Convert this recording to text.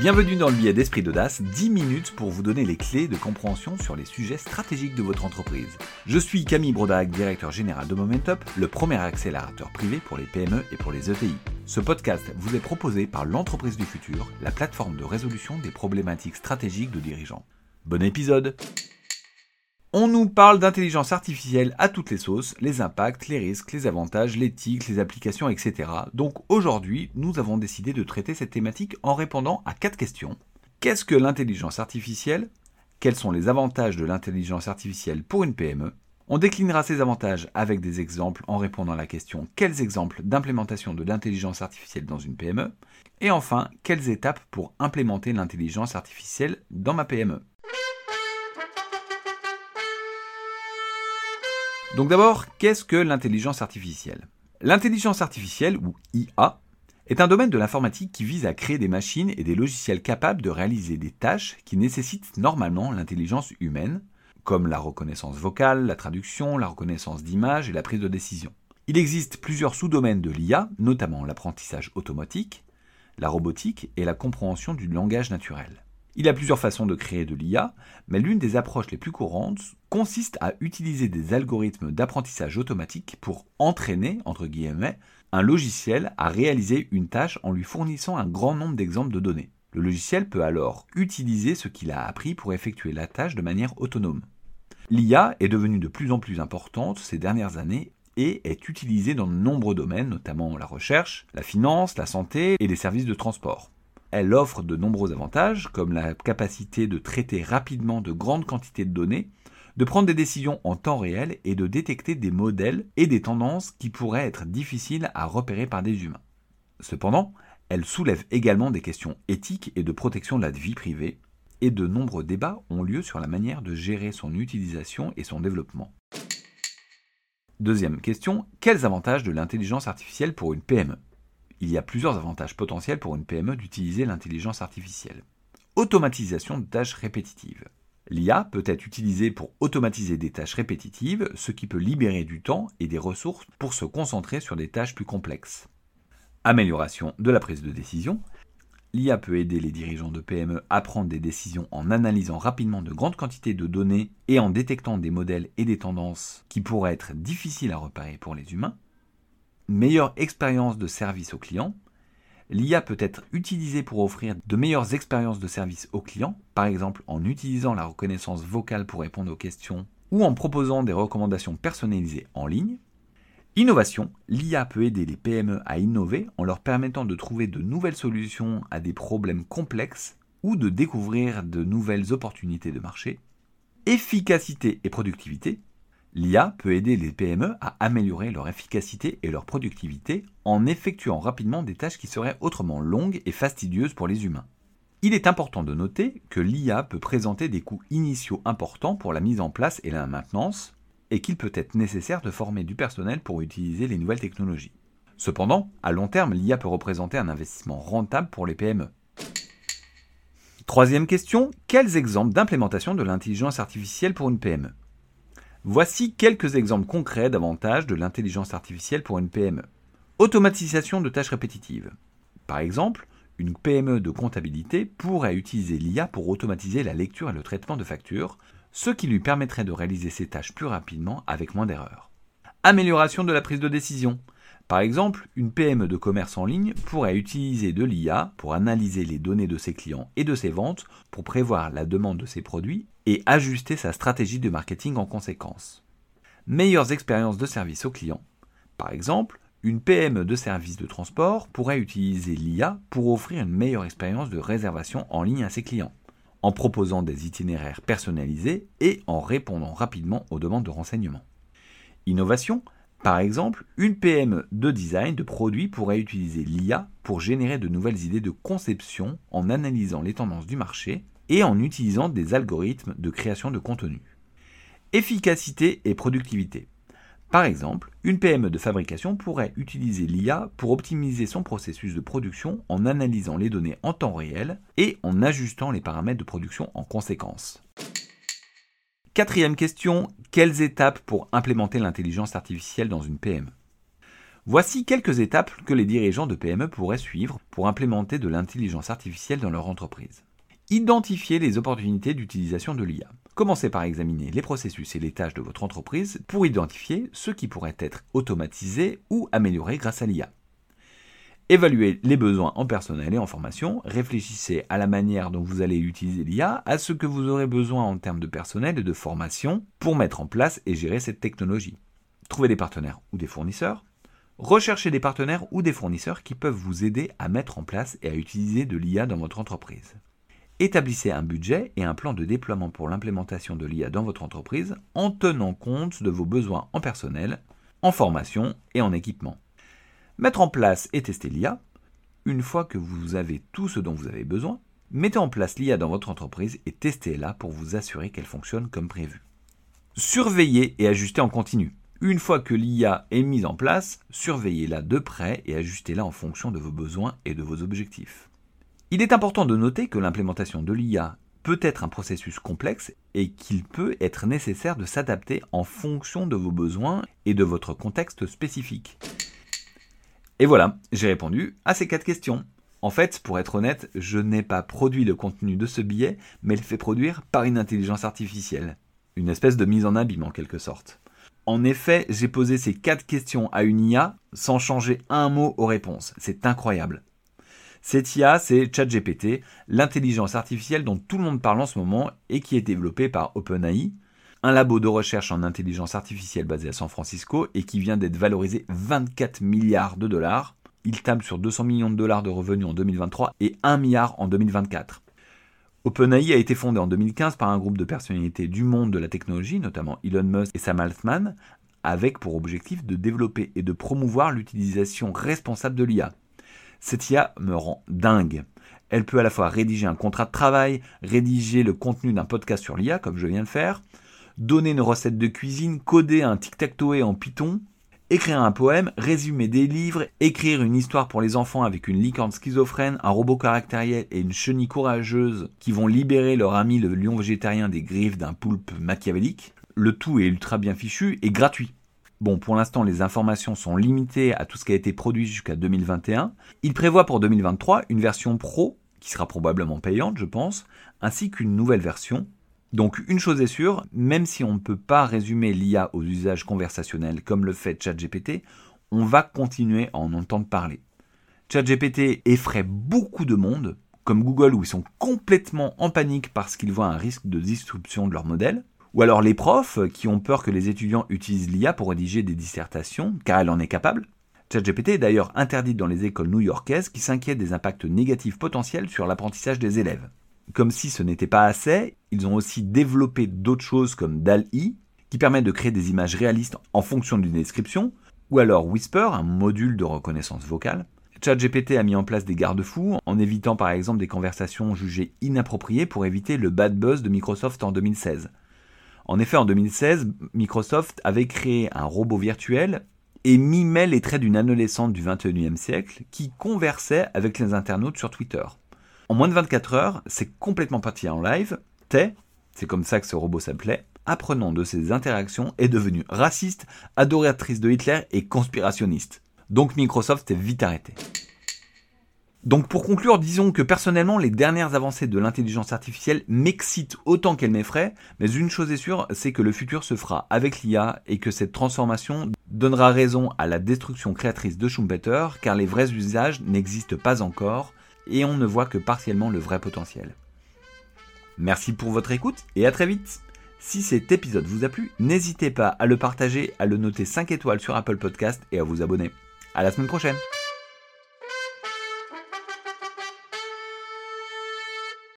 Bienvenue dans le billet d'esprit d'audace, 10 minutes pour vous donner les clés de compréhension sur les sujets stratégiques de votre entreprise. Je suis Camille Brodac, directeur général de Momentup, le premier accélérateur privé pour les PME et pour les ETI. Ce podcast vous est proposé par l'entreprise du futur, la plateforme de résolution des problématiques stratégiques de dirigeants. Bon épisode on nous parle d'intelligence artificielle à toutes les sauces, les impacts, les risques, les avantages, l'éthique, les applications, etc. Donc aujourd'hui, nous avons décidé de traiter cette thématique en répondant à quatre questions. Qu'est-ce que l'intelligence artificielle? Quels sont les avantages de l'intelligence artificielle pour une PME On déclinera ces avantages avec des exemples en répondant à la question quels exemples d'implémentation de l'intelligence artificielle dans une PME Et enfin, quelles étapes pour implémenter l'intelligence artificielle dans ma PME Donc d'abord, qu'est-ce que l'intelligence artificielle? L'intelligence artificielle, ou IA, est un domaine de l'informatique qui vise à créer des machines et des logiciels capables de réaliser des tâches qui nécessitent normalement l'intelligence humaine, comme la reconnaissance vocale, la traduction, la reconnaissance d'images et la prise de décision. Il existe plusieurs sous-domaines de l'IA, notamment l'apprentissage automatique, la robotique et la compréhension du langage naturel. Il a plusieurs façons de créer de l'IA, mais l'une des approches les plus courantes consiste à utiliser des algorithmes d'apprentissage automatique pour entraîner, entre guillemets, un logiciel à réaliser une tâche en lui fournissant un grand nombre d'exemples de données. Le logiciel peut alors utiliser ce qu'il a appris pour effectuer la tâche de manière autonome. L'IA est devenue de plus en plus importante ces dernières années et est utilisée dans de nombreux domaines, notamment la recherche, la finance, la santé et les services de transport. Elle offre de nombreux avantages, comme la capacité de traiter rapidement de grandes quantités de données, de prendre des décisions en temps réel et de détecter des modèles et des tendances qui pourraient être difficiles à repérer par des humains. Cependant, elle soulève également des questions éthiques et de protection de la vie privée, et de nombreux débats ont lieu sur la manière de gérer son utilisation et son développement. Deuxième question, quels avantages de l'intelligence artificielle pour une PME il y a plusieurs avantages potentiels pour une PME d'utiliser l'intelligence artificielle. Automatisation de tâches répétitives. L'IA peut être utilisée pour automatiser des tâches répétitives, ce qui peut libérer du temps et des ressources pour se concentrer sur des tâches plus complexes. Amélioration de la prise de décision. L'IA peut aider les dirigeants de PME à prendre des décisions en analysant rapidement de grandes quantités de données et en détectant des modèles et des tendances qui pourraient être difficiles à repérer pour les humains meilleure expérience de service aux clients. L'IA peut être utilisée pour offrir de meilleures expériences de service aux clients, par exemple en utilisant la reconnaissance vocale pour répondre aux questions ou en proposant des recommandations personnalisées en ligne. Innovation, l'IA peut aider les PME à innover en leur permettant de trouver de nouvelles solutions à des problèmes complexes ou de découvrir de nouvelles opportunités de marché. Efficacité et productivité, L'IA peut aider les PME à améliorer leur efficacité et leur productivité en effectuant rapidement des tâches qui seraient autrement longues et fastidieuses pour les humains. Il est important de noter que l'IA peut présenter des coûts initiaux importants pour la mise en place et la maintenance, et qu'il peut être nécessaire de former du personnel pour utiliser les nouvelles technologies. Cependant, à long terme, l'IA peut représenter un investissement rentable pour les PME. Troisième question, quels exemples d'implémentation de l'intelligence artificielle pour une PME Voici quelques exemples concrets d'avantages de l'intelligence artificielle pour une PME. Automatisation de tâches répétitives. Par exemple, une PME de comptabilité pourrait utiliser l'IA pour automatiser la lecture et le traitement de factures, ce qui lui permettrait de réaliser ses tâches plus rapidement avec moins d'erreurs. Amélioration de la prise de décision. Par exemple, une PME de commerce en ligne pourrait utiliser de l'IA pour analyser les données de ses clients et de ses ventes pour prévoir la demande de ses produits et ajuster sa stratégie de marketing en conséquence. Meilleures expériences de service aux clients. Par exemple, une PME de service de transport pourrait utiliser l'IA pour offrir une meilleure expérience de réservation en ligne à ses clients, en proposant des itinéraires personnalisés et en répondant rapidement aux demandes de renseignements. Innovation, par exemple, une PME de design de produits pourrait utiliser l'IA pour générer de nouvelles idées de conception en analysant les tendances du marché et en utilisant des algorithmes de création de contenu. Efficacité et productivité. Par exemple, une PME de fabrication pourrait utiliser l'IA pour optimiser son processus de production en analysant les données en temps réel et en ajustant les paramètres de production en conséquence. Quatrième question, quelles étapes pour implémenter l'intelligence artificielle dans une PME Voici quelques étapes que les dirigeants de PME pourraient suivre pour implémenter de l'intelligence artificielle dans leur entreprise. Identifier les opportunités d'utilisation de l'IA. Commencez par examiner les processus et les tâches de votre entreprise pour identifier ce qui pourrait être automatisé ou amélioré grâce à l'IA. Évaluez les besoins en personnel et en formation, réfléchissez à la manière dont vous allez utiliser l'IA, à ce que vous aurez besoin en termes de personnel et de formation pour mettre en place et gérer cette technologie. Trouvez des partenaires ou des fournisseurs, Recherchez des partenaires ou des fournisseurs qui peuvent vous aider à mettre en place et à utiliser de l'IA dans votre entreprise. Établissez un budget et un plan de déploiement pour l'implémentation de l'IA dans votre entreprise en tenant compte de vos besoins en personnel, en formation et en équipement. Mettre en place et tester l'IA. Une fois que vous avez tout ce dont vous avez besoin, mettez en place l'IA dans votre entreprise et testez-la pour vous assurer qu'elle fonctionne comme prévu. Surveillez et ajustez en continu. Une fois que l'IA est mise en place, surveillez-la de près et ajustez-la en fonction de vos besoins et de vos objectifs. Il est important de noter que l'implémentation de l'IA peut être un processus complexe et qu'il peut être nécessaire de s'adapter en fonction de vos besoins et de votre contexte spécifique. Et voilà, j'ai répondu à ces quatre questions. En fait, pour être honnête, je n'ai pas produit le contenu de ce billet, mais le fait produire par une intelligence artificielle. Une espèce de mise en abîme en quelque sorte. En effet, j'ai posé ces quatre questions à une IA sans changer un mot aux réponses. C'est incroyable. Cette IA, c'est ChatGPT, l'intelligence artificielle dont tout le monde parle en ce moment et qui est développée par OpenAI, un labo de recherche en intelligence artificielle basé à San Francisco et qui vient d'être valorisé 24 milliards de dollars. Il table sur 200 millions de dollars de revenus en 2023 et 1 milliard en 2024. OpenAI a été fondé en 2015 par un groupe de personnalités du monde de la technologie, notamment Elon Musk et Sam Altman, avec pour objectif de développer et de promouvoir l'utilisation responsable de l'IA. Cette IA me rend dingue. Elle peut à la fois rédiger un contrat de travail, rédiger le contenu d'un podcast sur l'IA, comme je viens de faire, donner une recette de cuisine, coder un tic-tac-toe en Python, Écrire un poème, résumer des livres, écrire une histoire pour les enfants avec une licorne schizophrène, un robot caractériel et une chenille courageuse qui vont libérer leur ami le lion végétarien des griffes d'un poulpe machiavélique. Le tout est ultra bien fichu et gratuit. Bon, pour l'instant, les informations sont limitées à tout ce qui a été produit jusqu'à 2021. Il prévoit pour 2023 une version pro, qui sera probablement payante, je pense, ainsi qu'une nouvelle version donc une chose est sûre, même si on ne peut pas résumer l'IA aux usages conversationnels comme le fait ChatGPT, on va continuer à en entendre parler. ChatGPT effraie beaucoup de monde, comme Google où ils sont complètement en panique parce qu'ils voient un risque de disruption de leur modèle, ou alors les profs qui ont peur que les étudiants utilisent l'IA pour rédiger des dissertations, car elle en est capable. ChatGPT est d'ailleurs interdite dans les écoles new-yorkaises qui s'inquiètent des impacts négatifs potentiels sur l'apprentissage des élèves. Comme si ce n'était pas assez, ils ont aussi développé d'autres choses comme DAL-I, qui permet de créer des images réalistes en fonction d'une description, ou alors Whisper, un module de reconnaissance vocale. ChatGPT a mis en place des garde-fous en évitant par exemple des conversations jugées inappropriées pour éviter le bad buzz de Microsoft en 2016. En effet, en 2016, Microsoft avait créé un robot virtuel et mimait les traits d'une adolescente du 21e siècle qui conversait avec les internautes sur Twitter. En moins de 24 heures, c'est complètement parti en live. Tay, c'est comme ça que ce robot s'appelait, apprenant de ses interactions, est devenu raciste, adoratrice de Hitler et conspirationniste. Donc Microsoft s'est vite arrêté. Donc pour conclure, disons que personnellement, les dernières avancées de l'intelligence artificielle m'excitent autant qu'elles m'effraient, mais une chose est sûre, c'est que le futur se fera avec l'IA et que cette transformation donnera raison à la destruction créatrice de Schumpeter, car les vrais usages n'existent pas encore, et on ne voit que partiellement le vrai potentiel. Merci pour votre écoute et à très vite Si cet épisode vous a plu, n'hésitez pas à le partager, à le noter 5 étoiles sur Apple Podcast et à vous abonner. À la semaine prochaine